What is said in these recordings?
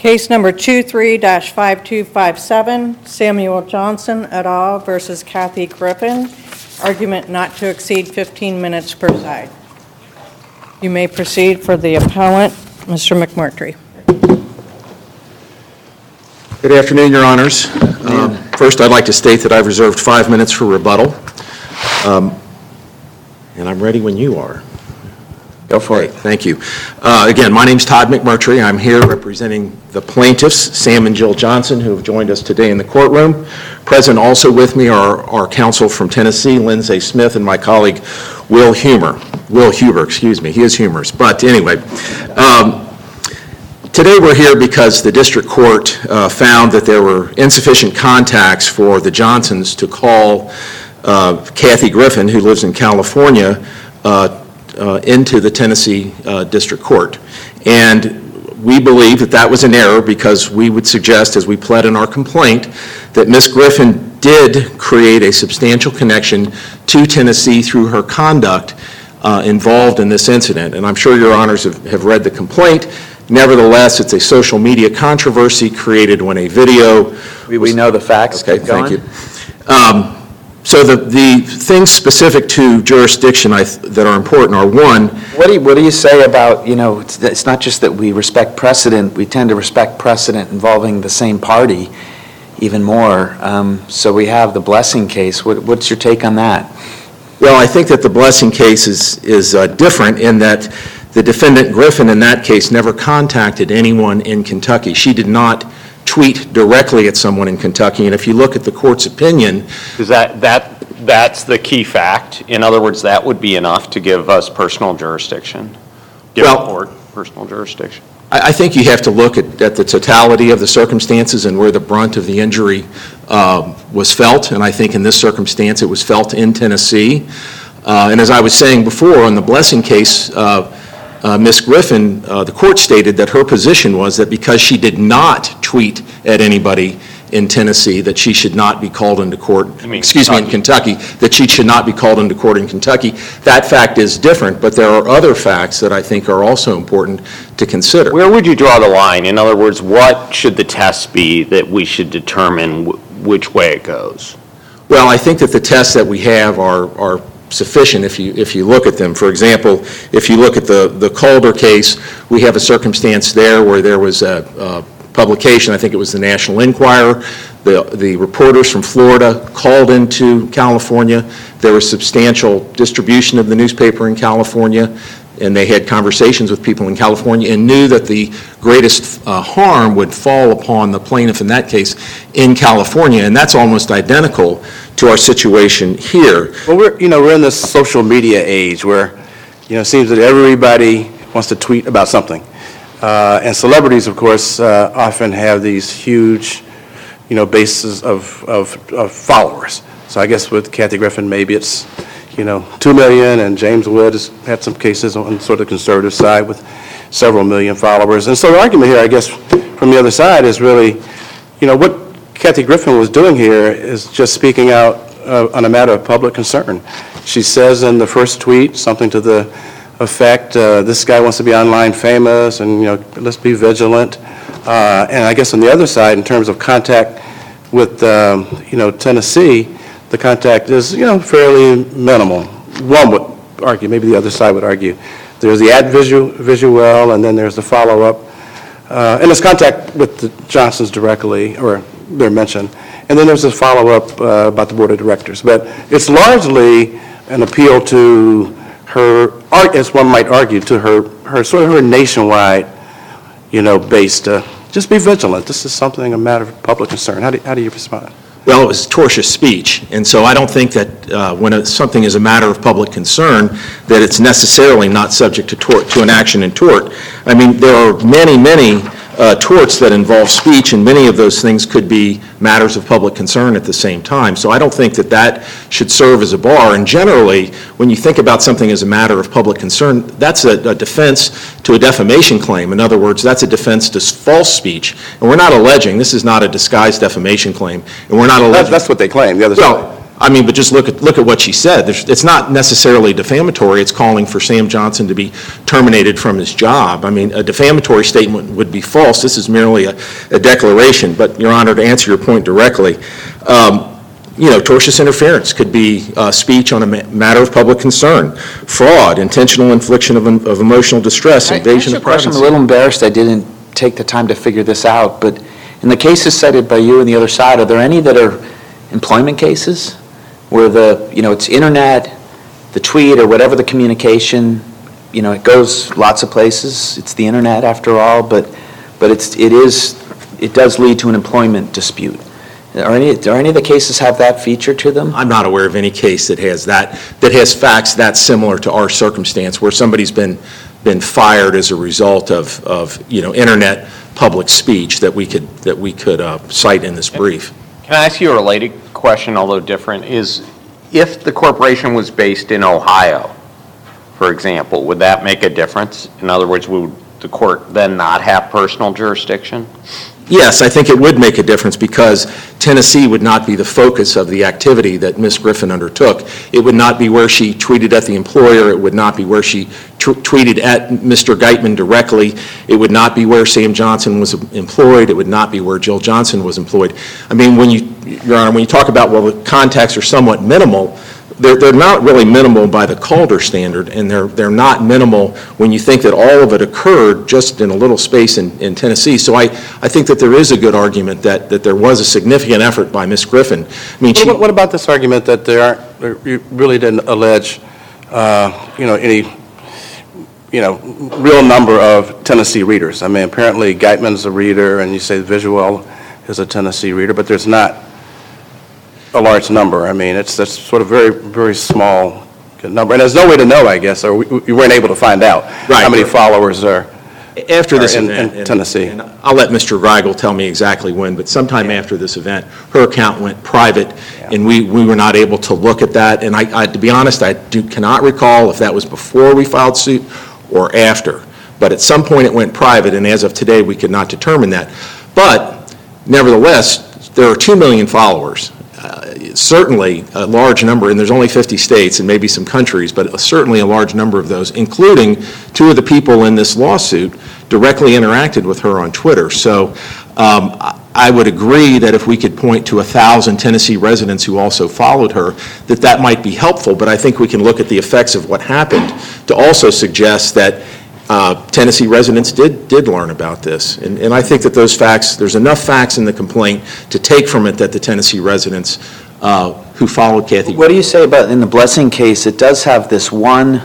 Case number 23-5257, Samuel Johnson et al. versus Kathy Griffin. Argument not to exceed 15 minutes per side. You may proceed for the appellant, Mr. McMurtry. Good afternoon, Your Honors. Um, First, I'd like to state that I've reserved five minutes for rebuttal, Um, and I'm ready when you are. Go for Great, Thank you. Uh, Again, my name's Todd McMurtry. I'm here representing the plaintiffs, Sam and Jill Johnson, who have joined us today in the courtroom. Present also with me are our counsel from Tennessee, Lindsay Smith, and my colleague, Will Humer. Will Huber, excuse me. He is humorous. But anyway, um, Today, we're here because the district court uh, found that there were insufficient contacts for the Johnsons to call uh, Kathy Griffin, who lives in California, uh, into the Tennessee uh, District Court. And we believe that that was an error because we would suggest, as we pled in our complaint, that Ms. Griffin did create a substantial connection to Tennessee through her conduct uh, involved in this incident. And I'm sure your honors have read the complaint. Nevertheless, it's a social media controversy created when a video We, know the facts. Okay, thank you. So the, the things specific to jurisdiction I th- that are important are, one, What do you, what do you say about, you know, it's, it's not just that we respect precedent, we tend to respect precedent involving the same party even more. Um, so we have the Blessing case. What, what's your take on that? well, I think that the Blessing case is, is uh, different in that the defendant Griffin in that case never contacted anyone in Kentucky. She did not tweet directly at someone in Kentucky, and if you look at the court's opinion, Is that, that, that's the key fact? In other words, that would be enough to give us personal jurisdiction? Give the Well- court personal jurisdiction? I, I think you have to look at, at the totality of the circumstances and where the brunt of the injury um, was felt, and I think in this circumstance, it was felt in Tennessee. Uh, And as I was saying before, on the Blessing case, uh, uh, Ms. Griffin, uh, the court stated that her position was that because she did not tweet at anybody in Tennessee, that she should not be called into court, You mean excuse me, in Kentucky, that she should not be called into court in Kentucky. That fact is different, but there are other facts that I think are also important to consider. Where would you draw the line? In other words, what should the test be that we should determine wh- which way it goes? Well, I think that the tests that we have are, are sufficient if you, if you look at them. For example, if you look at the, the Calder case, we have a circumstance there where there was a, a publication, I think it was the National Enquirer, the, the reporters from Florida called into California. There was substantial distribution of the newspaper in California, and they had conversations with people in California and knew that the greatest uh, harm would fall upon the plaintiff in that case in California, and that's almost identical to our situation here. Well, we're, you know, we're in this social media age where, you know, it seems that everybody wants to tweet about something. Uh, And celebrities, of course, uh, often have these huge, you know, bases of, of of followers. So I guess with Kathy Griffin, maybe it's, you know, 2 million, and James Woods has had some cases on sort of the conservative side with several million followers. And so the argument here, I guess, from the other side is really, you know, what Kathy Griffin was doing here is just speaking out uh, on a matter of public concern. She says in the first tweet something to the effect, uh, this guy wants to be online famous, and, you know, let's be vigilant. Uh, And I guess on the other side, in terms of contact with, um, you know, Tennessee, the contact is, you know, fairly minimal. One would argue, maybe the other side would argue. There's the ad visu- VisuWell, and then there's the follow-up. Uh, And there's contact with the Johnsons directly, or they're mentioned. And then there's a follow-up uh, about the Board of Directors. But it's largely an appeal to her, ar- as one might argue, to her, her sort of her nationwide, you know, based, uh, just be vigilant. This is something, a matter of public concern. How do, how do you respond? Well, it was tortious speech, and so I don't think that uh, when something is a matter of public concern, that it's necessarily not subject to tort, to an action in tort. I mean, there are many, many uh, torts that involve speech, and many of those things could be matters of public concern at the same time. So I don't think that that should serve as a bar. And generally, when you think about something as a matter of public concern, that's a a defense to a defamation claim. In other words, that's a defense to false speech. And we're not alleging, this is not a disguised defamation claim, and we're not That's, alleging... that's what they claim, the other side. I mean, but just look at, look at what she said. There's- It's not necessarily defamatory, it's calling for Sam Johnson to be terminated from his job. I mean, a defamatory statement would be false, this is merely a a declaration. But, Your Honor, to answer your point directly, um, you know, tortious interference could be uh, speech on a ma- matter of public concern, fraud, intentional infliction of em- of emotional distress, I invasion you of privacy. I'm a little embarrassed I didn't take the time to figure this out, but in the cases cited by you and the other side, are there any that are employment cases? Where the, you know, it's internet, the tweet or whatever the communication, you know, it goes lots of places, it's the internet after all, but, but it's, it is, it does lead to an employment dispute. Are any, do any of the cases have that feature to them? I'm not aware of any case that has that, that has facts that similar to our circumstance, where somebody's been, been fired as a result of, of, you know, internet public speech that we could, that we could uh, cite in this brief. Can I ask you a related question, although different, is if the corporation was based in Ohio, for example, would that make a difference? In other words, would the court then not have personal jurisdiction? Yes, I think it would make a difference because Tennessee would not be the focus of the activity that Ms. Griffin undertook. It would not be where she tweeted at the employer, it would not be where she tw- tweeted at Mr. Geitman directly, it would not be where Sam Johnson was employed, it would not be where Jill Johnson was employed. I mean, when you, Your Honor, when you talk about, well, the contacts are somewhat minimal, they're, they're not really minimal by the Calder standard, and they're, they're not minimal when you think that all of it occurred just in a little space in, Tennessee. So I, think that there is a good argument that, there was a significant effort by Ms. Griffin. What about this argument that you really didn't allege, uh, you know, any, you know, real number of Tennessee readers? I mean, apparently Geitman's a reader, and you say VisuWell is a Tennessee reader, but there's not a large number. I mean, it's, that's sort of very, very small number. And there's no way to know, I guess, or we we weren't able to find out Right. how many followers are. after this in- in event. and- Tennessee. and I'll let Mr. Grygiel tell me exactly when, but sometime after this event, her account went private, and we, we were not able to look at that. And I, I, to be honest, I do, cannot recall if that was before we filed suit or after. But at some point, it went private, and as of today, we could not determine that. But nevertheless, there are 2 million followers. Certainly, a large number, and there's only 50 states and maybe some countries, but certainly a large number of those, including two of the people in this lawsuit directly interacted with her on Twitter. So um, I would agree that if we could point to a 1,000 Tennessee residents who also followed her, that that might be helpful, but I think we can look at the effects of what happened to also suggest that uh, Tennessee residents did, did learn about this. And, and I think that those facts, there's enough facts in the complaint to take from it that the Tennessee residents uh, who followed Kathy. What do you say about, in the Blessing case, it does have this one,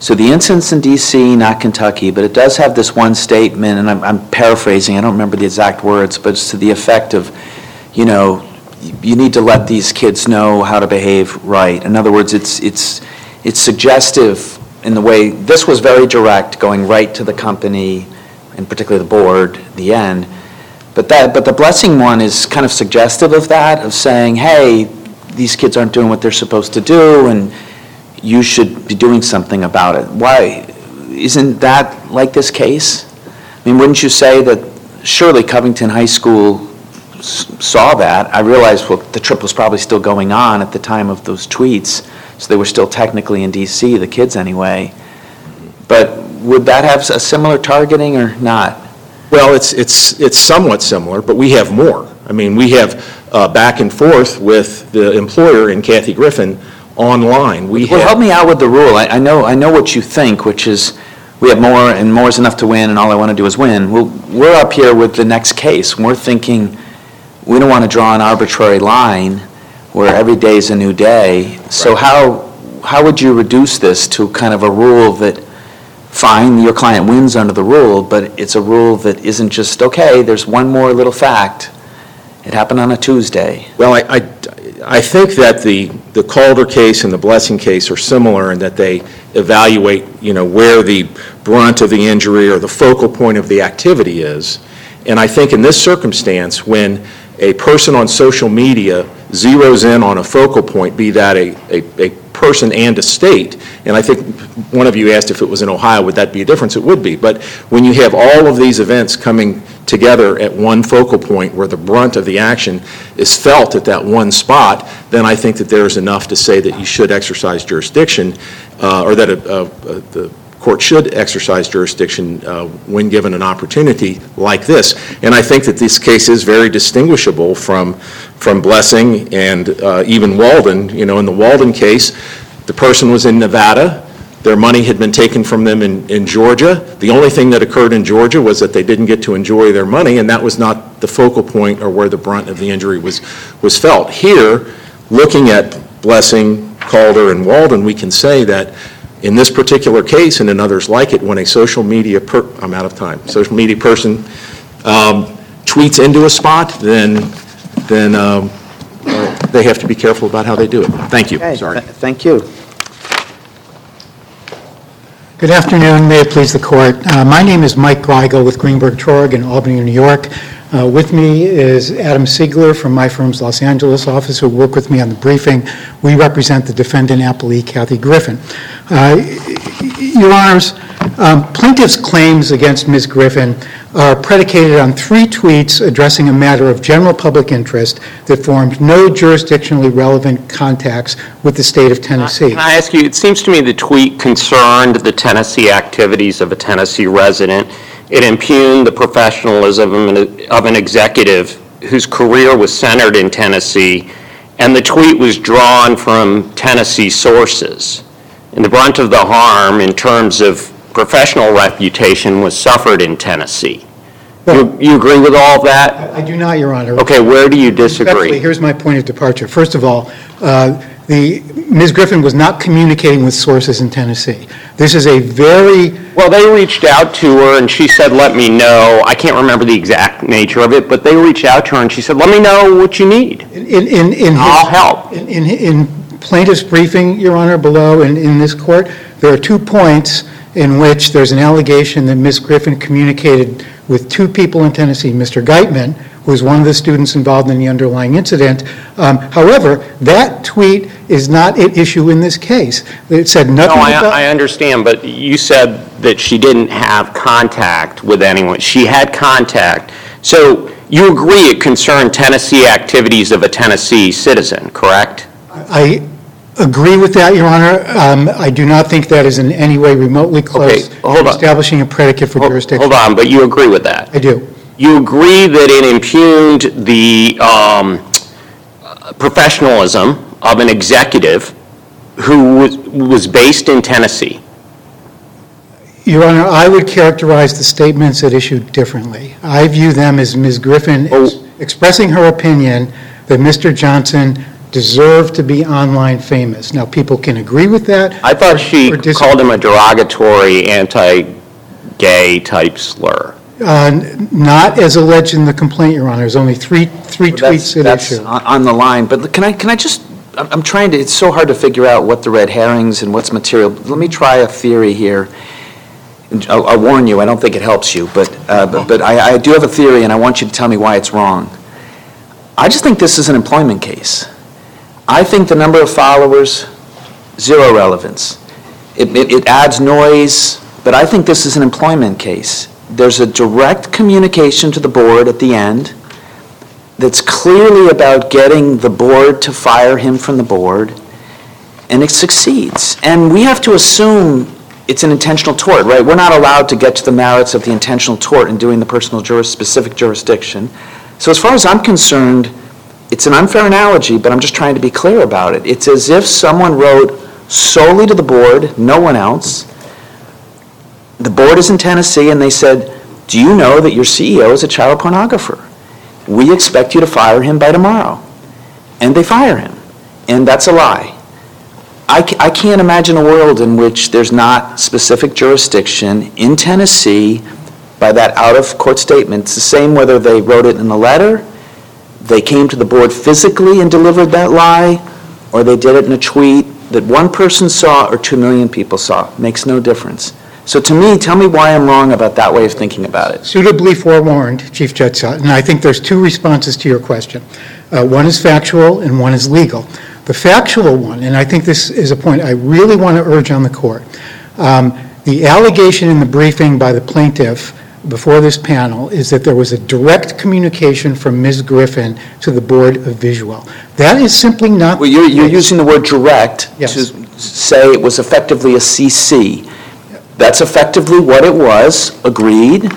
so the incident's in DC, not Kentucky, but it does have this one statement, and I'm- I'm paraphrasing, I don't remember the exact words, but it's to the effect of, you know, you need to let these kids know how to behave right. In other words, it's, it's, it's suggestive in the way, this was very direct, going right to the company, and particularly the board, the end. But that, but the blessing one is kind of suggestive of that, of saying, hey, these kids aren't doing what they're supposed to do, and you should be doing something about it. Why, isn't that like this case? I mean, wouldn't you say that surely Covington High School saw that? I realize, well, the trip was probably still going on at the time of those tweets, so they were still technically in DC, the kids anyway. But would that have a similar targeting or not? Well, it's, it's, it's somewhat similar, but we have more. I mean, we have uh, back and forth with the employer and Kathy Griffin online. We Well, help me out with the rule. I, I know, I know what you think, which is, we have more, and more is enough to win, and all I want to do is win. Well, we're up here with the next case, and we're thinking, we don't want to draw an arbitrary line where every day is a new day. So how, how would you reduce this to kind of a rule that, fine, your client wins under the rule, but it's a rule that isn't just, okay, there's one more little fact. It happened on a Tuesday. well, I, I, I think that the, the Calder case and the Blessing case are similar in that they evaluate, you know, where the brunt of the injury or the focal point of the activity is. And I think in this circumstance, when a person on social media zeroes in on a focal point, be that a, a, a person and a state. And I think one of you asked if it was in Ohio, would that be a difference? It would be. But when you have all of these events coming together at one focal point where the brunt of the action is felt at that one spot, then I think that there's enough to say that you should exercise jurisdiction, uh, or that a- a- a- the court should exercise jurisdiction uh, when given an opportunity like this. And I think that this case is very distinguishable from, from Blessing and uh, even Walden. You know, in the Walden case, the person was in Nevada, their money had been taken from them in, in Georgia. The only thing that occurred in Georgia was that they didn't get to enjoy their money, and that was not the focal point or where the brunt of the injury was, was felt. Here, looking at Blessing, Calder, and Walden, we can say that in this particular case, and in others like it, when a social media, per, I'm out of time, social media person um, tweets into a spot, then, then um, uh, they have to be careful about how they do it. Thank you, Okay, sorry. th- Thank you. Good afternoon, may it please the court. Uh, My name is Mike Grygiel with Greenberg Traurig in Albany, New York. Uh, With me is Adam Siegler from my firm's Los Angeles office, who worked with me on the briefing. We represent the defendant appellee Kathy Griffin. Uh, Your Honors, um, plaintiff's claims against Ms. Griffin are predicated on three tweets addressing a matter of general public interest that formed no jurisdictionally relevant contacts with the state of Tennessee. Can I ask you, it seems to me the tweet concerned the Tennessee activities of a Tennessee resident. It impugned the professionalism of an- of an executive whose career was centered in Tennessee, and the tweet was drawn from Tennessee sources. And the brunt of the harm in terms of professional reputation was suffered in Tennessee. You you agree with all of that? I do not, Your Honor. Okay, where do you disagree? here's my point of departure. First of all, uh, the, Ms. Griffin was not communicating with sources in Tennessee. This is a very, Well, they reached out to her and she said, let me know. I can't remember the exact nature of it, but they reached out to her and she said, let me know what you need. in, in, in his... I'll help. In, in- in plaintiff's briefing, Your Honor, below in, in this court, there are two points in which there's an allegation that Ms. Griffin communicated with two people in Tennessee, Mr. Geitman, was one of the students involved in the underlying incident. Um, However, that tweet is not at issue in this case. It said No, nothing I, understand, but you said that she didn't have contact with anyone. She had contact. So you agree it concerned Tennessee activities of a Tennessee citizen, correct? I agree with that, Your Honor. Um, I do not think that is in any way remotely close hold to on. establishing a predicate for hold on, but you agree with that? I do. You agree that it impugned the um, professionalism of an executive who was, based in Tennessee? Your Honor, I would characterize the statements at issue differently. I view them as Ms. Griffin Oh. expressing her opinion that Mr. Johnson deserved to be online famous. Now, people can agree with that. I thought she called him a derogatory, anti-gay type slur. Uh, Not as alleged in the complaint, Your Honor. There's only three, three That's- tweets at That's issue. on on the line, but can I, can I just, I'm trying to, it's so hard to figure out what the red herrings and what's material. Let me try a theory here. I'll I'll warn you, I don't think it helps you, but, uh, I I do have a theory, and I want you to tell me why it's wrong. I just think this is an employment case. I think the number of followers, zero relevance. It adds noise, but I think this is an employment case. There's a direct communication to the board at the end that's clearly about getting the board to fire him from the board, and it succeeds. And we have to assume it's an intentional tort, right? We're not allowed to get to the merits of the intentional tort in doing the personal specific jurisdiction. So as far as I'm concerned, it's an unfair analogy, but I'm just trying to be clear about it. It's as if someone wrote solely to the board, no one else. The board is in Tennessee, and they said, do you know that your CEO is a child pornographer? We expect you to fire him by tomorrow. And they fire him. And that's a lie. I, ca- I can't imagine a world in which there's not specific jurisdiction in Tennessee by that out-of-court statement. It's the same whether they wrote it in a letter, they came to the board physically and delivered that lie, or they did it in a tweet that one person saw or two million people saw. Makes no difference. So to me, tell me why I'm wrong about that way of thinking about it. Suitably forewarned, Chief Judge Sutton, I think there's two responses to your question. Uh, One is factual and one is legal. the factual one, and I think this is a point I really want to urge on the court, um, the allegation in the briefing by the plaintiff before this panel is that there was a direct communication from Ms. Griffin to the Board of VisuWell. That is simply not. Well, you're, you're using the word direct Yes. to say it was effectively a CC. That's effectively what it was, agreed,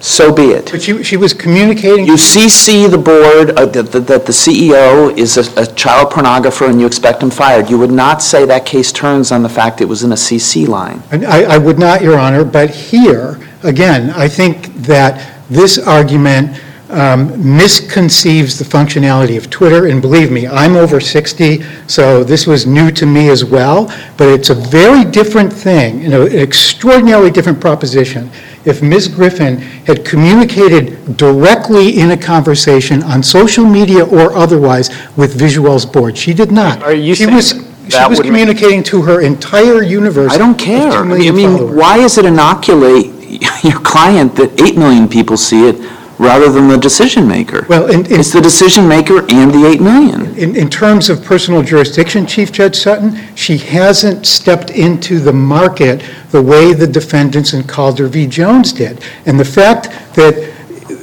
so be it. But she, she was communicating. You CC the board uh, that that- that the CEO is a a child pornographer and you expect him fired. You would not say that case turns on the fact it was in a CC line. And I, I would not, Your Honor, but here, again, I think that this argument um, Um, misconceives the functionality of Twitter, and believe me, I'm over 60, so this was new to me as well, but it's a very different thing, you know, an extraordinarily different proposition. If Ms. Griffin had communicated directly in a conversation on social media or otherwise with VisuWell's board, she did not. Are you She saying was, that she was would communicating to her entire universe. I don't care. I mean, why is it inoculate your client that 8 million people see it rather than the decision maker? Well, in, in, It's the decision maker and the 8 million. in in terms of personal jurisdiction, Chief Judge Sutton, she hasn't stepped into the market the way the defendants in Calder v. Jones did. And the fact that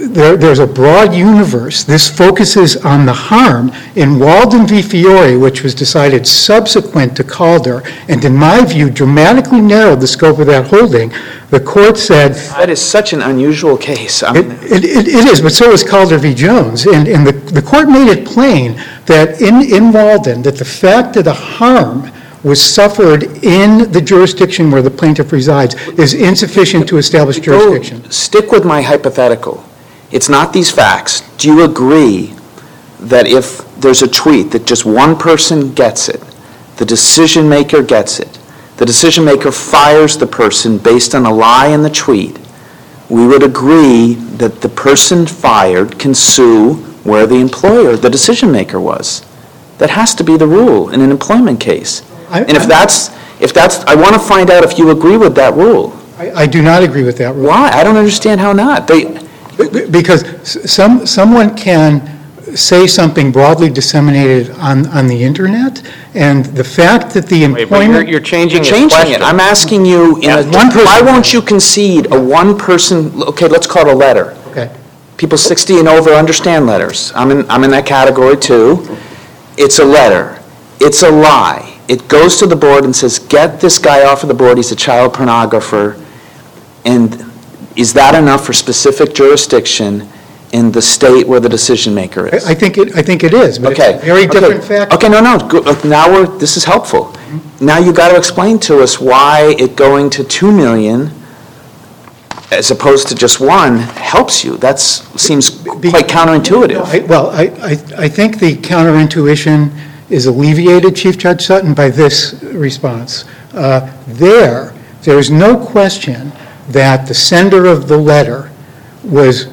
there's a broad universe, this focuses on the harm. In Walden v. Fiore, which was decided subsequent to Calder, and in my view dramatically narrowed the scope of that holding, the court said, That is such an unusual case. Um, it, it, is, but so is Calder v. Jones. And, and the, the court made it plain that in, Walden, that the fact that a harm was suffered in the jurisdiction where the plaintiff resides is insufficient to establish jurisdiction. Stick with my hypothetical. It's not these facts. Do you agree that if there's a tweet that just one person gets it, the decision maker gets it, the decision maker fires the person based on a lie in the tweet, we would agree that the person fired can sue where the employer, the decision maker was. That has to be the rule in an employment case. And if that's, if that's, I want to find out if you agree with that rule. I, I do not agree with that rule. Why? I don't understand how not. They, Because some, someone can say something broadly disseminated on, on the internet, and the fact that the Wait, you're, employment. you're changing You're changing question. it. I'm asking you, in a- one person- why won't you concede a one-person, okay, let's call it a letter. Okay. People 60 and over understand letters. I'm in, I'm in that category too. It's a letter. It's a lie. It goes to the board and says, get this guy off of the board, he's a child pornographer. And is that enough for specific jurisdiction in the state where the decision maker is? I think it, I think it is, but it's Okay. a very okay. different fact. Okay, no, no, go- now we're, this is helpful. Now you've got to explain to us why it going to 2 million as opposed to just one helps you. That seems quite counterintuitive. I- Well, I, I, I think the counterintuition is alleviated, Chief Judge Sutton, by this response. Uh, There, there is no question that the sender of the letter was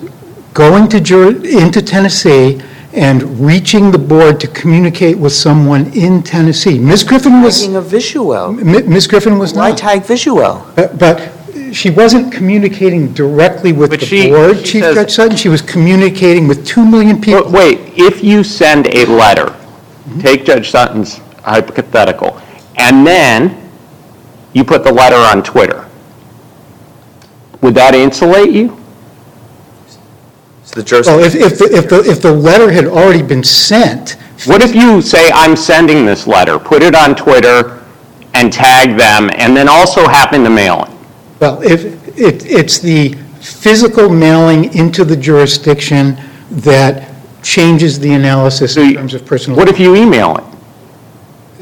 going to, jur- into Tennessee and reaching the board to communicate with someone in Tennessee. Ms. Griffin was, Tagging a VisuWell. M- Ms. Griffin was not. Why not. tag VisuWell? But- But she wasn't communicating directly with But the she- board, she Chief Judge Sutton. She was communicating with 2 million people. But wait, if you send a letter, take Judge Sutton's hypothetical, and then you put the letter on Twitter, would that insulate you? It's the Well, if, jurisdiction. if, the- if the, if the letter had already been sent, What if you say, I'm sending this letter, put it on Twitter, and tag them, and then also happen to mail it? well, if, it, it's the physical mailing into the jurisdiction that changes the analysis So in you- terms of personal. What if you email it?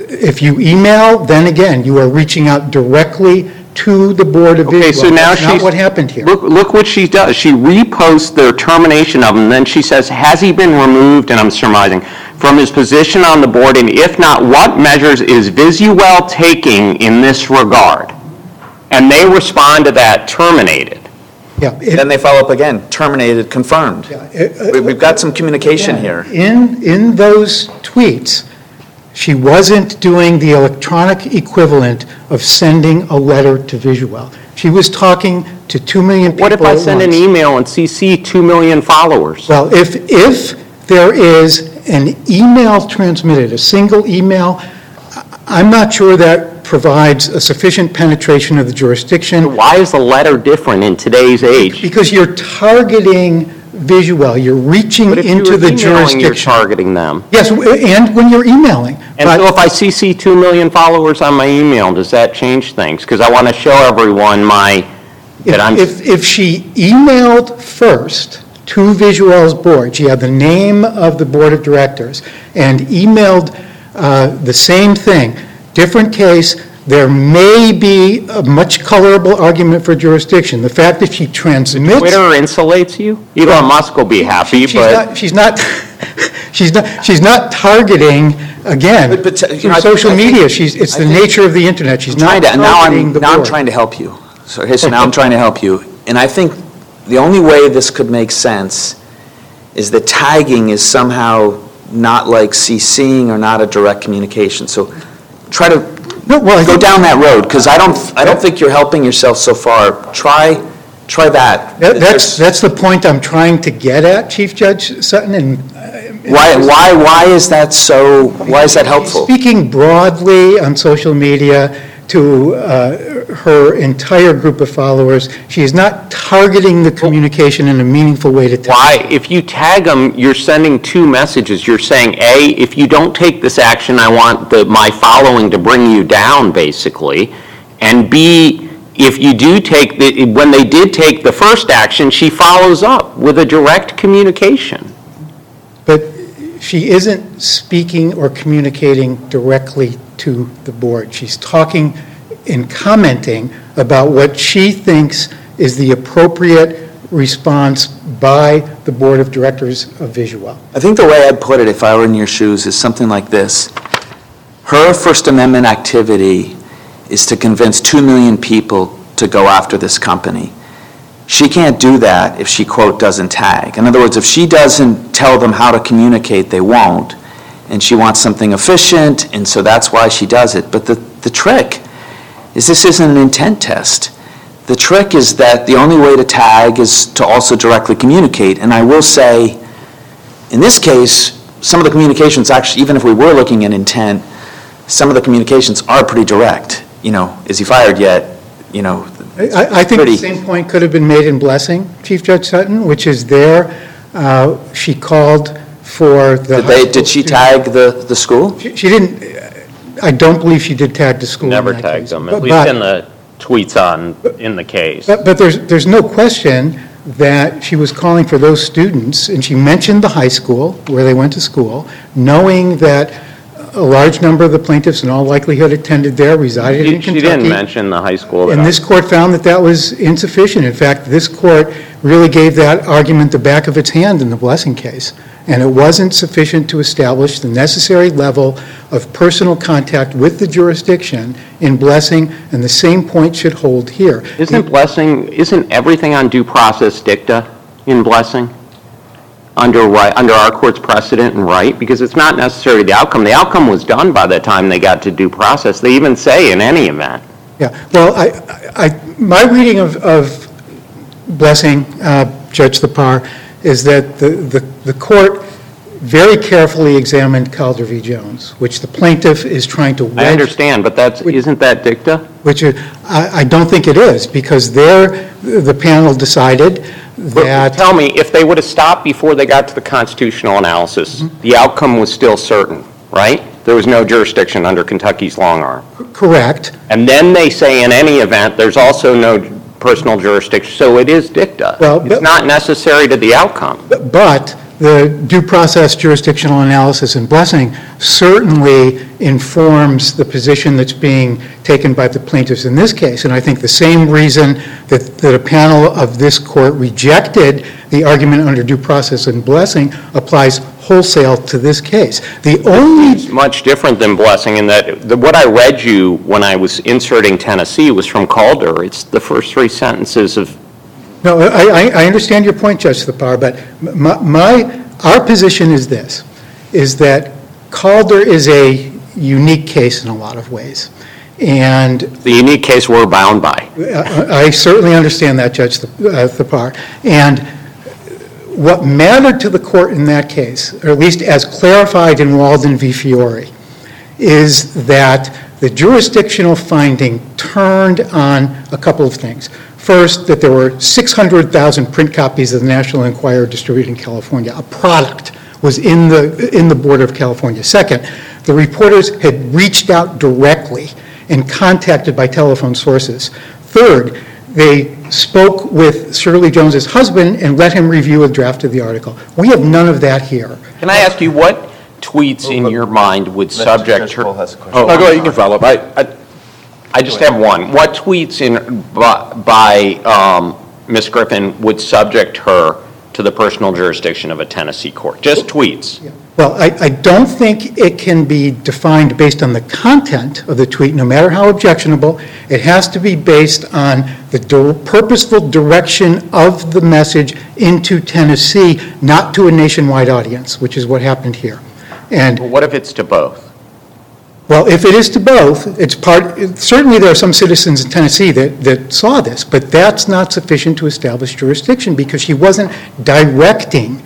If you email, then again, you are reaching out directly to the Board of Okay, VisuWell. so now That's she's... not what happened here. Look, look what she does. She reposts their termination of him, then she says, has he been removed, and I'm surmising, from his position on the board, and if not, what measures is VisuWell taking in this regard? And they respond to that, terminated. Yeah. it- Then they follow up again, terminated, confirmed. Yeah, it- uh, We- We've got some communication here. In, in those tweets, she wasn't doing the electronic equivalent of sending a letter to VisuWell. She was talking to 2 million people What if I send an email and CC 2 million followers? Well, if, if there is an email transmitted, a single email. I'm not sure that provides a sufficient penetration of the jurisdiction Why is the letter different in today's age? because you're targeting VisuWell, you're reaching But if you into the emailing, you're jurisdiction. targeting them. Yes, and when you're emailing. And But- so if I CC 2 million followers on my email, does that change things? Because I want to show everyone my, that I'm, If, if she emailed first to VisuWell's board, she had the name of the board of directors, and emailed uh, the same thing, different case, there may be a much colorable argument for jurisdiction. The fact that she transmits. Twitter insulates you? Elon Musk will be happy, She's but not, she's not, she's not, she's not targeting, again, But- but, uh, you know, social think- media. She's, it's I the nature of the internet. She's not to, now targeting I'm, the now I'm trying to help you. So, okay, so now I'm trying to help you. And I think the only way this could make sense is that tagging is somehow not like CCing or not a direct communication. So try to No, well, go down that road, because I don't, I don't think you're helping yourself so far. Try, try that. That- That's, that's the point I'm trying to get at, Chief Judge Sutton, and. Uh, why, why, why is that so, why is that helpful? Speaking broadly on social media to uh, her entire group of followers, she is not targeting the communication in a meaningful way to. why, if you tag them, you're sending two messages. You're saying, A, if you don't take this action, I want the, my following to bring you down, basically. And B, if you do take, the when they did take the first action, she follows up with a direct communication. But she isn't speaking or communicating directly to the board. She's talking and commenting about what she thinks is the appropriate response by the Board of Directors of VisuWell. I think the way I'd put it, if I were in your shoes, is something like this. Her First Amendment activity is to convince 2 million people to go after this company. She can't do that if she, quote, "doesn't tag." In other words, if she doesn't tell them how to communicate, they won't. And she wants something efficient, and so that's why she does it. But the, the trick is this isn't an intent test. The trick is that the only way to tag is to also directly communicate. And I will say, in this case, some of the communications, actually, even if we were looking at intent, some of the communications are pretty direct. You know, is he fired yet? You know, I I think the same point could have been made in Blessing, Chief Judge Sutton, which is there, uh, she called for the. did high they, school did she student- tag the, the school? She she didn't, I don't believe she did tag the school in Never that tagged case. them, But- at least but- in the tweets on, in the case. But, but there's, there's no question that she was calling for those students, and she mentioned the high school where they went to school, knowing that a large number of the plaintiffs in all likelihood attended there, resided in She Kentucky. she didn't mention the high school. And that- this court found that that was insufficient. In fact, this court really gave that argument the back of its hand in the Blessing case. And it wasn't sufficient to establish the necessary level of personal contact with the jurisdiction in Blessing, and the same point should hold here. Isn't Blessing, isn't everything on due process dicta in Blessing? Under right, under our court's precedent and right? Because it's not necessarily the outcome. The outcome was done by the time they got to due process. They even say in any event. Yeah, well, I, I, my reading of, of Blessing, uh, Judge Thapar, is that the, the the court very carefully examined Calder v. Jones, which the plaintiff is trying to wedge. I understand, but that's, isn't that dicta? Which I, I don't think it is, because there, the panel decided But that, Tell me, if they would have stopped before they got to the constitutional analysis, mm-hmm. the outcome was still certain, right? There was no jurisdiction under Kentucky's long arm. correct, And then they say in any event, there's also no personal jurisdiction, so it is dicta. Well, It's but- not necessary to the outcome. but the due process jurisdictional analysis and Blessing certainly informs the position that's being taken by the plaintiffs in this case. And I think the same reason that, that a panel of this court rejected the argument under due process and Blessing applies wholesale to this case. The only It's much different than Blessing in that, the- what I read you when I was inserting Tennessee was from Calder. It's the first three sentences of, No, I, I- I understand your point, Judge Thapar, but my, my, our position is this, is that Calder is a unique case in a lot of ways. And the unique case we're bound by. I I certainly understand that, Judge Thapar. And what mattered to the court in that case, or at least as clarified in Walden v. Fiore, is that the jurisdictional finding turned on a couple of things. First, that there were 600,000 print copies of the National Enquirer distributed in California. A product was in the, in the border of California. Second, the reporters had reached out directly and contacted by telephone sources. Third, they spoke with Shirley Jones's husband and let him review a draft of the article. We have none of that here. Can I ask you, what tweets in your mind would subject her? No, go ahead, you can follow up. I, I, I just have one. What tweets in, by- by um, Ms. Griffin would subject her to the personal jurisdiction of a Tennessee court? Just tweets? Well, I, I don't think it can be defined based on the content of the tweet, no matter how objectionable. It has to be based on the purposeful direction of the message into Tennessee, not to a nationwide audience, which is what happened here. And, What if it's to both? well, if it is to both, it's part, certainly there are some citizens in Tennessee that, that saw this, but that's not sufficient to establish jurisdiction, because she wasn't directing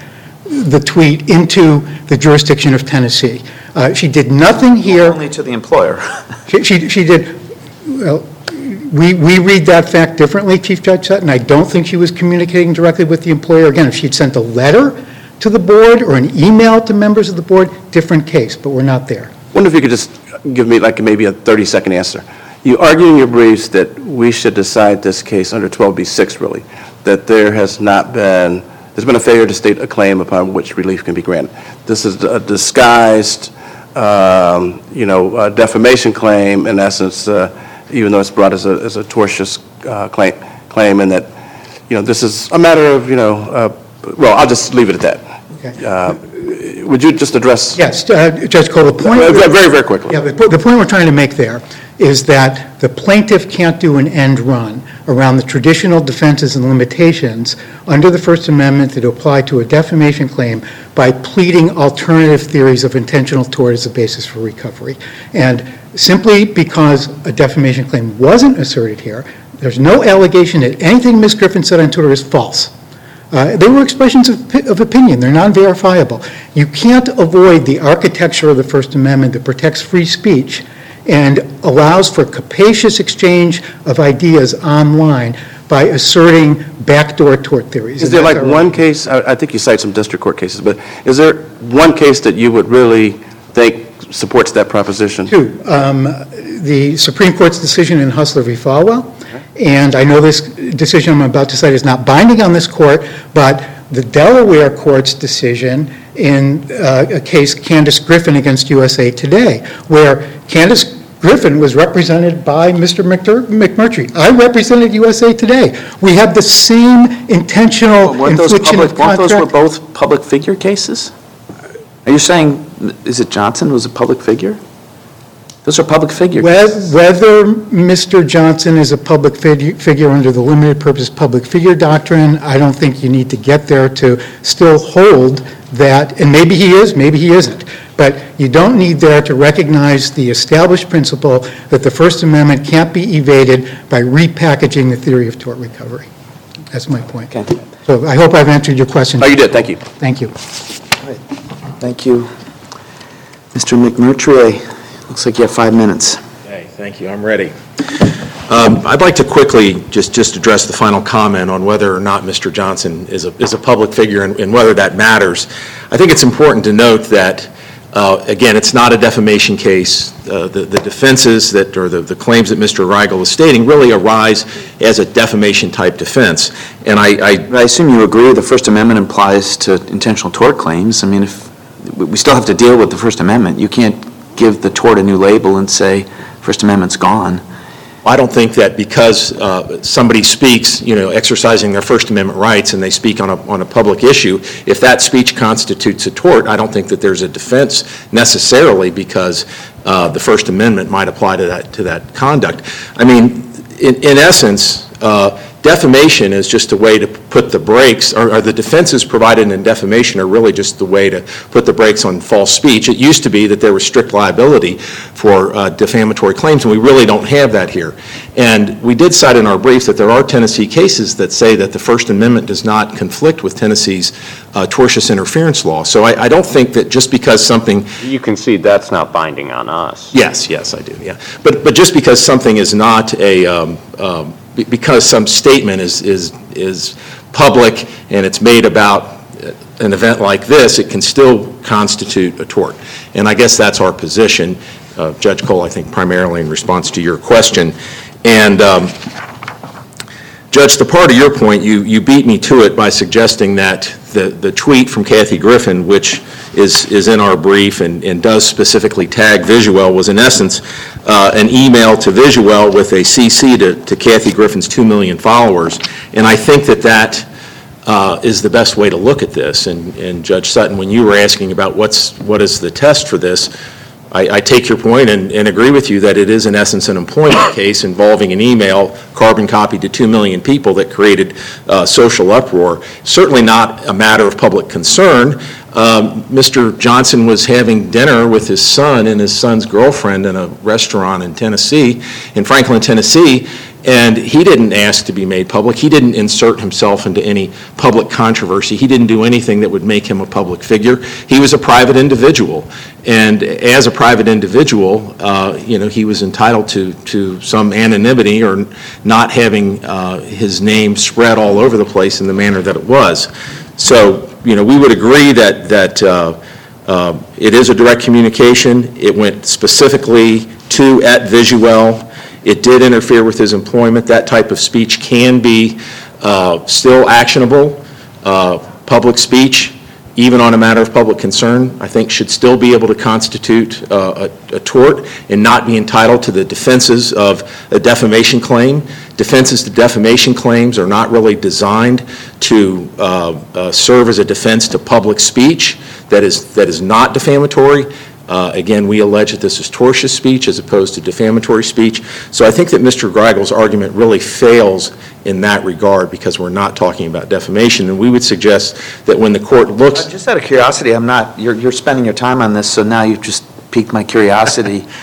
the tweet into the jurisdiction of Tennessee. Uh, She did nothing here. Only to the employer. She- She, she did, well, we, we read that fact differently, Chief Judge Sutton. I don't think she was communicating directly with the employer. Again, if she'd sent a letter to the board or an email to members of the board, different case, but we're not there. I wonder if you could just give me like maybe a 30-second answer. You argue in your briefs that we should decide this case under 12b-6, really, that there has not been, there's been a failure to state a claim upon which relief can be granted. This is a disguised, um, you know, uh, defamation claim, in essence, uh, even though it's brought as a as a tortious uh, claim, claim, and that, you know, this is a matter of, you know, uh, well, I'll just leave it at that. Okay. Uh, Would you just address? Yes, uh, Judge Cole, the point... Very, very, very quickly. Yeah, the the point we're trying to make there is that the plaintiff can't do an end run around the traditional defenses and limitations under the First Amendment that apply to a defamation claim by pleading alternative theories of intentional tort as a basis for recovery. And simply because a defamation claim wasn't asserted here, there's no allegation that anything Ms. Griffin said on Twitter is false. Uh, They were expressions of of opinion, they're non-verifiable. You can't avoid the architecture of the First Amendment that protects free speech and allows for capacious exchange of ideas online by asserting backdoor tort theories. Is there like one case, I I think you cite some district court cases, but is there one case that you would really think supports that proposition? Two, um, the Supreme Court's decision in Hustler v. Falwell, and I know this decision I'm about to cite is not binding on this court, but the Delaware court's decision in uh, a case Candace Griffin against USA Today, where Candace Griffin was represented by Mr. McMurtry. I represented USA Today. We have the same intentional infliction of weren't those were both public figure cases? Are you saying, is it Johnson was a public figure? Those are public figure cases. Whether Mr. Johnson is a public figu- figure under the limited purpose public figure doctrine, I don't think you need to get there to still hold that, and maybe he is, maybe he isn't, but you don't need there to recognize the established principle that the First Amendment can't be evaded by repackaging the theory of tort recovery. That's my point. Okay. So I hope I've answered your question. Oh, you did, thank you. Thank you. Thank you. Mr. McMurtry, looks like you have five minutes. Okay, thank you, I'm ready. Um, I'd like to quickly just, just address the final comment on whether or not Mr. Johnson is a, is a public figure and and whether that matters. I think it's important to note that, uh, again, it's not a defamation case. Uh, The the defenses that, or the the claims that Mr. Rigel is stating really arise as a defamation-type defense. And I, I I assume you agree the First Amendment applies to intentional tort claims. I mean, if, we we still have to deal with the First Amendment. You can't give the tort a new label and say, First Amendment's gone. I don't think that because uh, somebody speaks, you know, exercising their First Amendment rights, and they speak on a, on a public issue, if that speech constitutes a tort, I don't think that there's a defense necessarily because uh, the First Amendment might apply to that, to that conduct. I mean, in, in essence, uh, defamation is just a way to put the brakes, or the defenses provided in defamation are really just the way to put the brakes on false speech. It used to be that there was strict liability for uh, defamatory claims, and we really don't have that here. And we did cite in our brief that there are Tennessee cases that say that the First Amendment does not conflict with Tennessee's uh, tortious interference law. So I I don't think that just because something You concede that's not binding on us. Yes, yes, I do, yeah. But, but just because something is not a, um, um, because some statement is, is, is public and it's made about an event like this, it can still constitute a tort. And I guess that's our position, uh, Judge Cole, I think primarily in response to your question. And um, Judge, the part of your point, you, you beat me to it by suggesting that the, the tweet from Kathy Griffin, which is, is in our brief and, and does specifically tag VisuWell, was in essence uh, an email to VisuWell with a CC to, to Kathy Griffin's 2 million followers. And I think that that uh, is the best way to look at this. And, and Judge Sutton, when you were asking about what's, what is the test for this, I, I take your point and, and agree with you that it is in essence an employment case involving an email carbon copied to 2 million people that created uh, social uproar. Certainly not a matter of public concern. Um, Mr. Johnson was having dinner with his son and his son's girlfriend in a restaurant in Tennessee, in Franklin, Tennessee, and he didn't ask to be made public. He didn't insert himself into any public controversy. He didn't do anything that would make him a public figure. He was a private individual. And as a private individual, uh, you know, he was entitled to, to some anonymity or not having uh, his name spread all over the place in the manner that it was. So, you know, we would agree that, that uh, it is a direct communication. It went specifically to at VisuWell. It did interfere with his employment. That type of speech can be uh, still actionable. Uh, Public speech, even on a matter of public concern, I think should still be able to constitute uh, a a tort and not be entitled to the defenses of a defamation claim. Defenses to defamation claims are not really designed to uh, uh, serve as a defense to public speech that is, that is not defamatory. Uh, Again, we allege that this is tortious speech as opposed to defamatory speech. So I think that Mr. Grygiel's argument really fails in that regard because we're not talking about defamation. And we would suggest that when the court looks, Just out of curiosity, I'm not, you're, you're spending your time on this, so now you've just piqued my curiosity.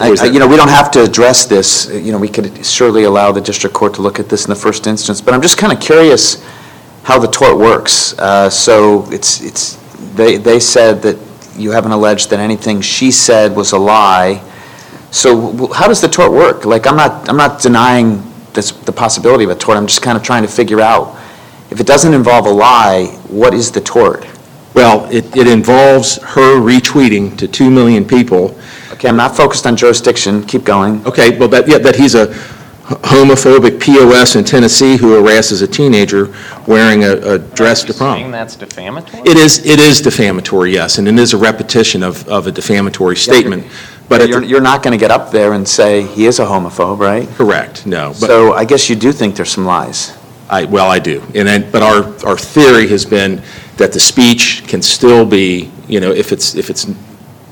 You know, we don't have to address this, you know, we could surely allow the district court to look at this in the first instance, but I'm just kind of curious how the tort works. Uh, So it's, it's, they, they said that you haven't alleged that anything she said was a lie. So how does the tort work? Like, I'm not, I'm not denying this, the possibility of a tort, I'm just kind of trying to figure out, if it doesn't involve a lie, what is the tort? well, it it involves her retweeting to 2 million people Okay, I'm not focused on jurisdiction, keep going. Okay, well, that, yeah, that he's a homophobic POS in Tennessee who harasses a teenager wearing a, a dress to Are saying prom. that's defamatory? It is, it is defamatory, yes, and it is a repetition of, of a defamatory statement, but at You're, the- you're not going to get up there and say he is a homophobe, right? correct, no. But So I guess you do think there's some lies. I, well, I do. And then, but our, our theory has been that the speech can still be, you know, if it's, if it's,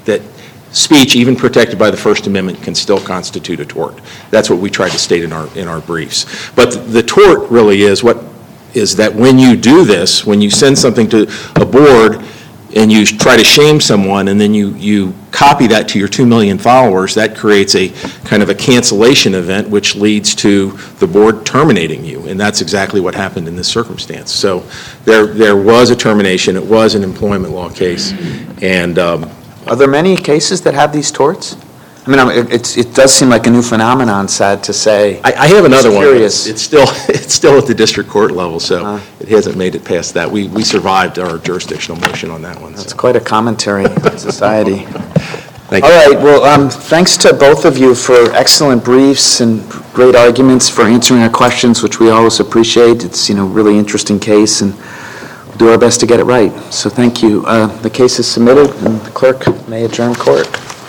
that speech, even protected by the First Amendment, can still constitute a tort. That's what we tried to state in our, in our briefs. But the tort really is what, is that when you do this, when you send something to a board and you try to shame someone, and then you, you copy that to your 2 million followers, that creates a kind of a cancellation event, which leads to the board terminating you. And that's exactly what happened in this circumstance. So there, there was a termination, it was an employment law case, and um, Are there many cases that have these torts? I mean, it, it's- it does seem like a new phenomenon, sad to say. I, I have another one. It's still, it's still at the district court level, so Uh. it hasn't made it past that. We, we survived our jurisdictional motion on that one. It's quite a commentary on society. Thank All right, well, um, thanks to both of you for excellent briefs and great arguments for answering our questions, which we always appreciate. It's, you know, really interesting case, do our best to get it right. So thank you. Uh, The case is submitted, and the clerk may adjourn court.